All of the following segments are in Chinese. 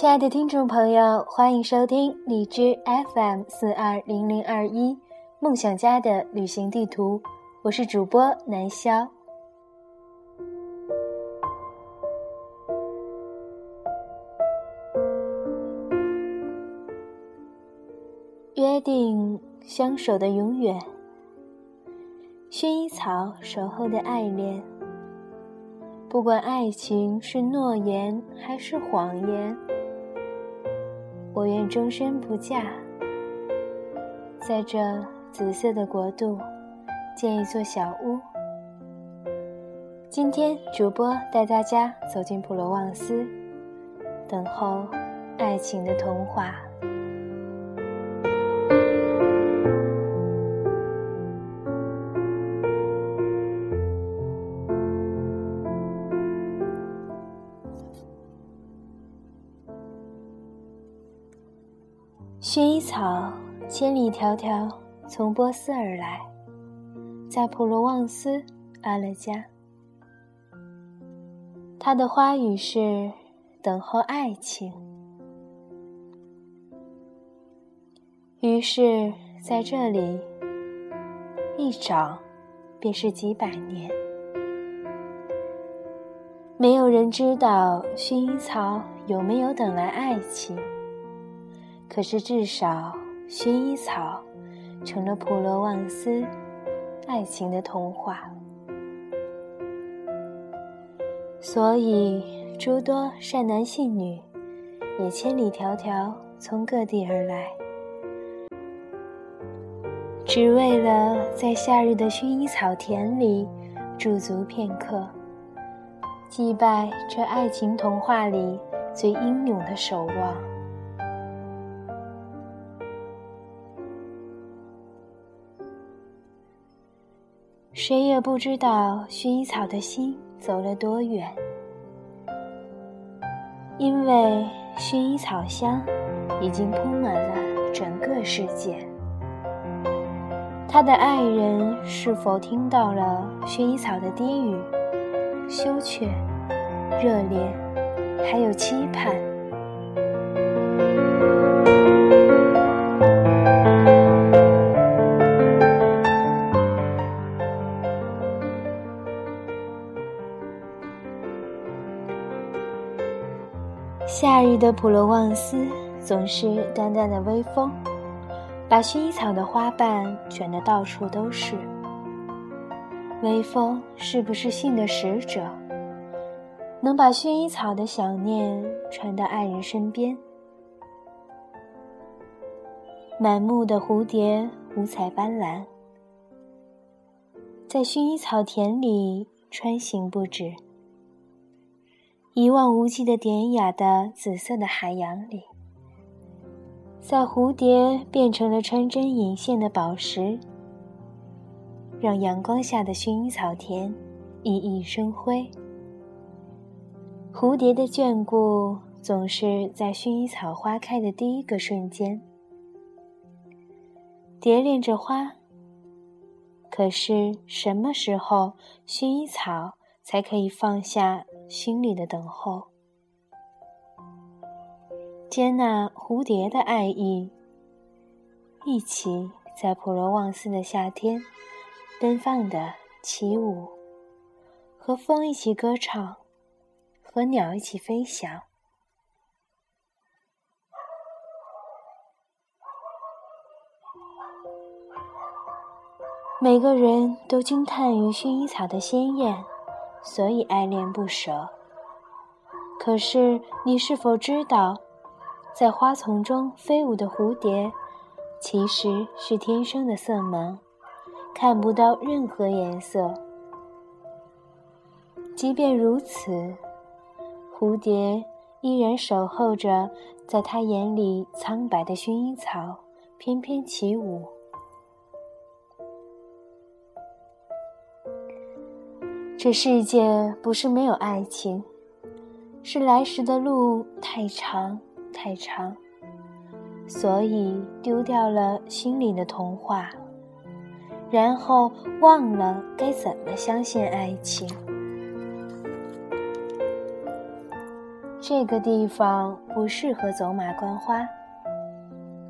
亲爱的听众朋友，欢迎收听荔枝 FM 四二零零二一梦想家的旅行地图，我是主播南潇。约定相守的永远，薰衣草守候的爱恋。不管爱情是诺言还是谎言。我愿终身不嫁，在这紫色的国度建一座小屋。今天主播带大家走进普罗旺斯，等候爱情的童话。薰衣草千里迢迢从波斯而来，在普罗旺斯安了家。它的花语是等候爱情。于是，在这里一长便是几百年。没有人知道薰衣草有没有等来爱情。可是，至少薰衣草成了普罗旺斯爱情的童话。所以，诸多善男信女也千里迢迢从各地而来，只为了在夏日的薰衣草田里驻足片刻，祭拜这爱情童话里最英勇的守望。谁也不知道薰衣草的心走了多远，因为薰衣草香已经铺满了整个世界。他的爱人是否听到了薰衣草的低语、羞怯、热烈，还有期盼？的普罗旺斯总是淡淡的微风，把薰衣草的花瓣卷得到处都是。微风是不是信的使者，能把薰衣草的想念传到爱人身边？满目的蝴蝶五彩斑斓，在薰衣草田里穿行不止。一望无际的典雅的紫色的海洋里，在蝴蝶变成了穿针引线的宝石，让阳光下的薰衣草田熠熠生辉。蝴蝶的眷顾总是在薰衣草花开的第一个瞬间，蝶恋着花。可是什么时候，薰衣草才可以放下？心里的等候，接纳蝴蝶的爱意，一起在普罗旺斯的夏天奔放的起舞，和风一起歌唱，和鸟一起飞翔。每个人都惊叹于薰衣草的鲜艳。所以爱恋不舍。可是你是否知道，在花丛中飞舞的蝴蝶，其实是天生的色盲，看不到任何颜色。即便如此，蝴蝶依然守候着，在他眼里苍白的薰衣草翩翩起舞。这世界不是没有爱情，是来时的路太长太长，所以丢掉了心里的童话，然后忘了该怎么相信爱情。这个地方不适合走马观花，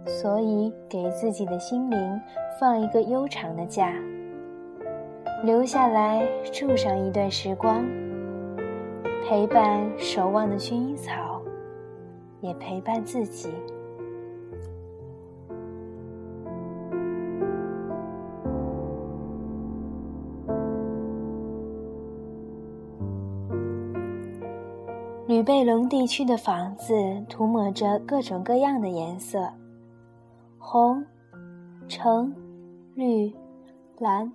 所以给自己的心灵放一个悠长的假，留下来住上一段时光，陪伴守望的薰衣草，也陪伴自己。吕贝龙地区的房子涂抹着各种各样的颜色，红、橙、绿、蓝，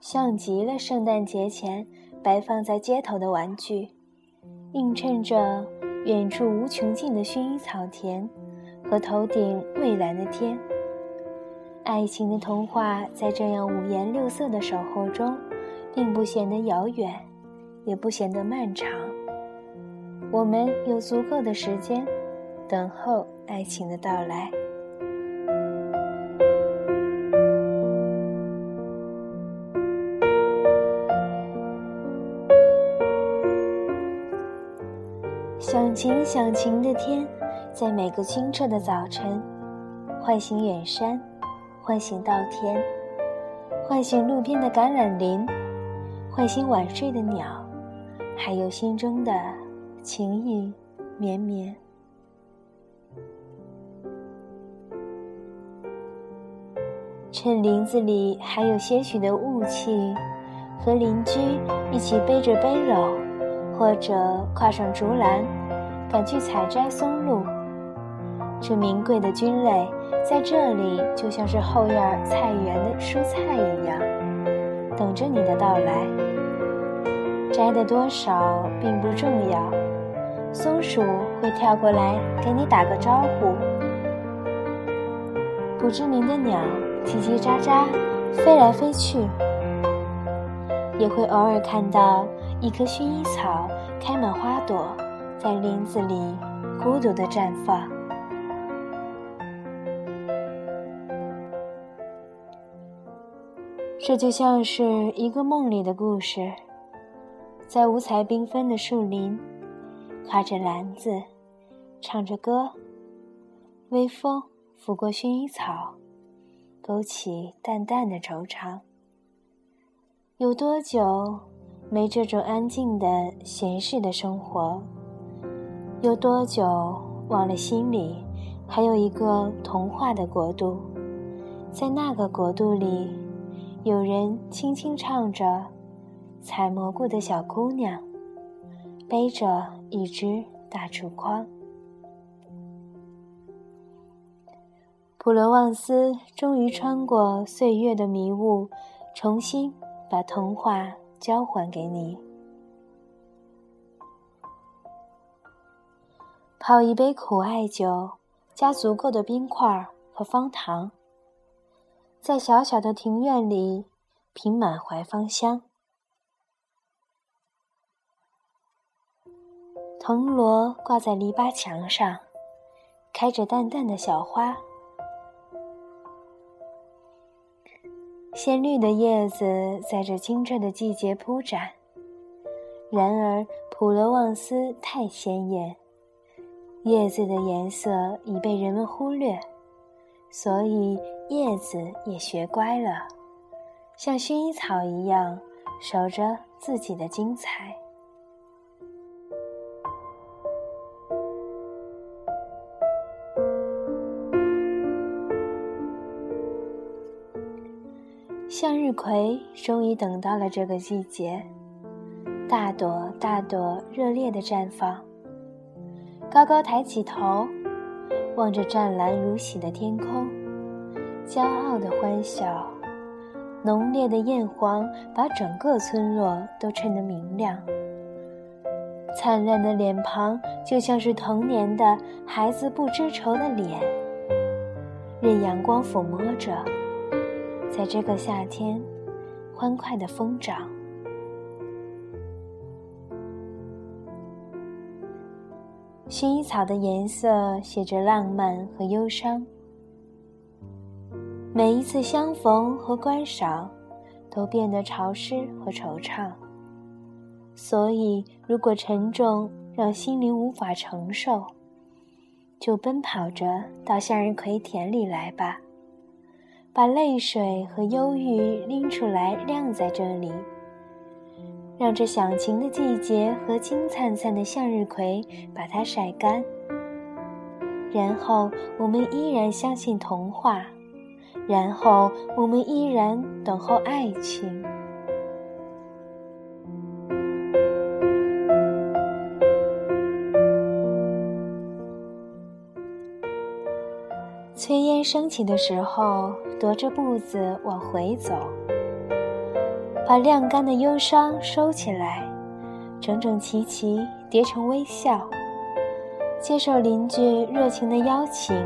像极了圣诞节前摆放在街头的玩具，映衬着远处无穷尽的薰衣草田和头顶蔚蓝的天。爱情的童话在这样五颜六色的守候中，并不显得遥远，也不显得漫长。我们有足够的时间等候爱情的到来。想晴想晴的天，在每个清澈的早晨，唤醒远山，唤醒稻田，唤醒路边的橄榄林，唤醒晚睡的鸟，还有心中的。情意绵绵，趁林子里还有些许的雾气，和邻居一起背着背篓，或者跨上竹篮，赶去采摘松露。这名贵的菌类在这里就像是后院菜园的蔬菜一样，等着你的到来。摘的多少并不重要。松鼠会跳过来给你打个招呼，不知名的鸟叽叽喳喳飞来飞去，也会偶尔看到一棵薰衣草开满花朵，在林子里孤独的绽放。这就像是一个梦里的故事，在五彩缤纷的树林。挎着篮子，唱着歌，微风拂过薰衣草，勾起淡淡的惆怅。有多久没这种安静的闲适的生活？有多久忘了心里还有一个童话的国度？在那个国度里，有人轻轻唱着采蘑菇的小姑娘。背着一只大竹筐，普罗旺斯终于穿过岁月的迷雾，重新把童话交还给你。泡一杯苦艾酒，加足够的冰块和方糖，在小小的庭院里品满怀芳香。藤萝挂在篱笆墙上，开着淡淡的小花。鲜绿的叶子在这清澈的季节铺展。然而，普罗旺斯太鲜艳，叶子的颜色已被人们忽略，所以叶子也学乖了，像薰衣草一样守着自己的精彩。向日葵终于等到了这个季节，大朵大朵热烈的绽放。高高抬起头，望着湛蓝如洗的天空，骄傲的欢笑。浓烈的艳黄把整个村落都衬得明亮。灿烂的脸庞就像是童年的孩子不知愁的脸，任阳光抚摸着。在这个夏天，欢快的疯长。薰衣草的颜色写着浪漫和忧伤。每一次相逢和观赏，都变得潮湿和惆怅。所以，如果沉重让心灵无法承受，就奔跑着到向日葵田里来吧，把泪水和忧郁拎出来晾在这里，让这响晴的季节和金灿灿的向日葵把它晒干。然后我们依然相信童话，然后我们依然等候爱情。炊烟升起的时候，踱着步子往回走，把晾干的忧伤收起来，整整齐齐叠成微笑。接受邻居热情的邀请，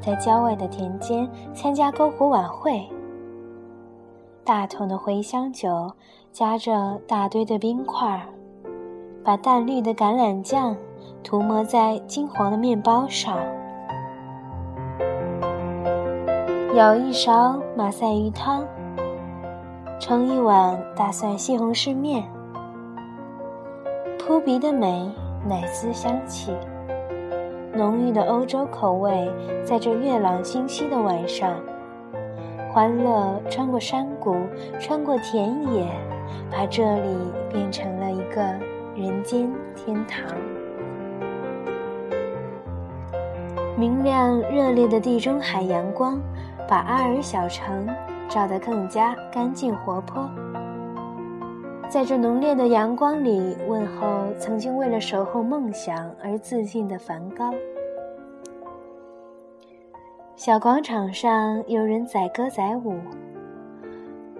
在郊外的田间参加篝火晚会。大桶的茴香酒夹着大堆的冰块，把淡绿的橄榄酱涂抹在金黄的面包上。舀一勺马赛鱼汤，盛一碗大蒜西红柿面，扑鼻的美，奶丝香气。浓郁的欧洲口味，在这月朗星稀的晚上，欢乐穿过山谷，穿过田野，把这里变成了一个人间天堂。明亮热烈的地中海阳光，把阿尔小城照得更加干净活泼。在这浓烈的阳光里，问候曾经为了守候梦想而自尽的梵高。小广场上有人载歌载舞，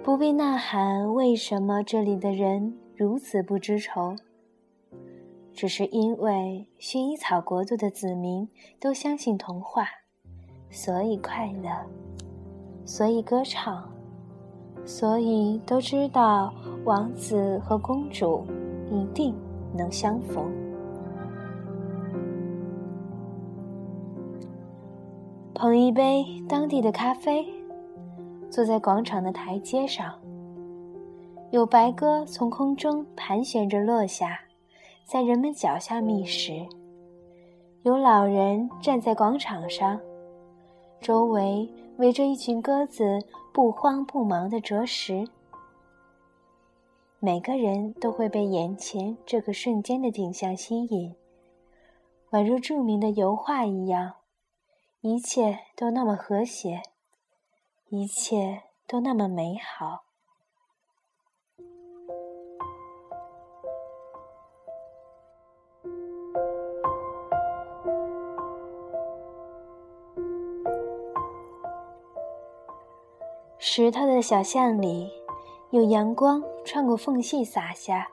不必呐喊。为什么这里的人如此不知愁？只是因为薰衣草国度的子民都相信童话，所以快乐，所以歌唱。所以都知道，王子和公主一定能相逢。捧一杯当地的咖啡，坐在广场的台阶上，有白鸽从空中盘旋着落下，在人们脚下觅食；有老人站在广场上，周围围着一群鸽子。不慌不忙的啄食，每个人都会被眼前这个瞬间的景象吸引，宛如著名的油画一样，一切都那么和谐，一切都那么美好。石头的小巷里，有阳光穿过缝隙洒下。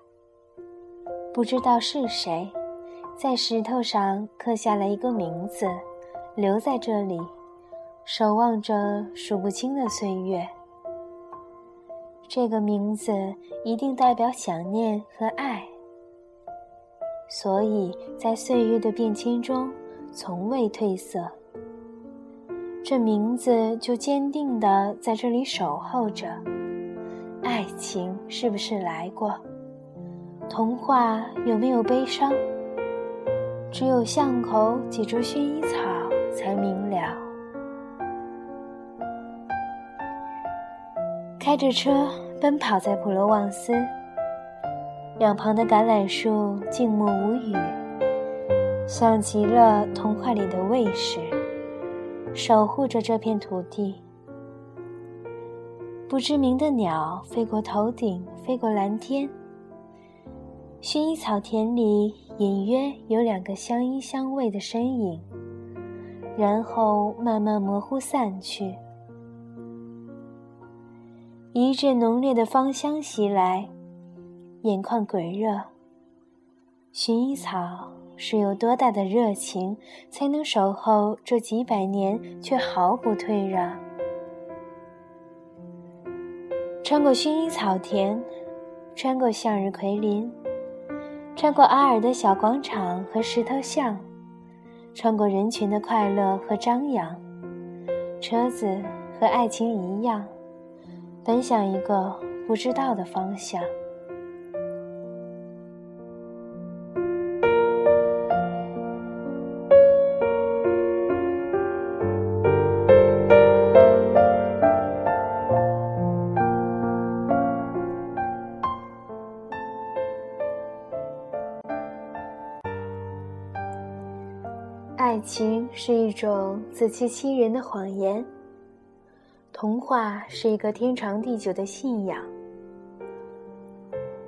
不知道是谁，在石头上刻下了一个名字，留在这里，守望着数不清的岁月。这个名字一定代表想念和爱，所以在岁月的变迁中，从未褪色。这名字就坚定地在这里守候着。爱情是不是来过？童话有没有悲伤？只有巷口几株薰衣草才明了。开着车奔跑在普罗旺斯，两旁的橄榄树静默无语，像极了童话里的卫士。守护着这片土地。不知名的鸟飞过头顶，飞过蓝天。薰衣草田里隐约有两个相依相偎的身影，然后慢慢模糊散去。一阵浓烈的芳香袭来，眼眶滚热。薰衣草。是有多大的热情，才能守候这几百年却毫不退让？穿过薰衣草田，穿过向日葵林，穿过阿尔的小广场和石头巷，穿过人群的快乐和张扬，车子和爱情一样，奔向一个不知道的方向。爱情是一种自欺欺人的谎言，童话是一个天长地久的信仰。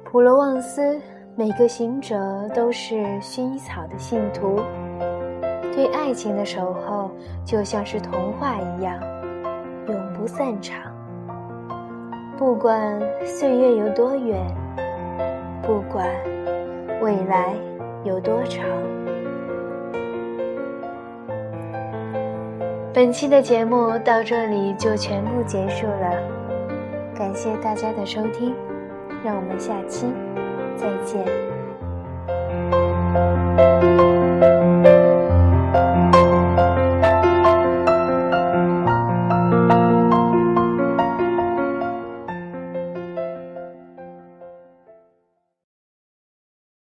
普罗旺斯每个行者都是薰衣草的信徒，对爱情的守候就像是童话一样，永不散场。不管岁月有多远，不管未来有多长。本期的节目到这里就全部结束了，感谢大家的收听，让我们下期再见。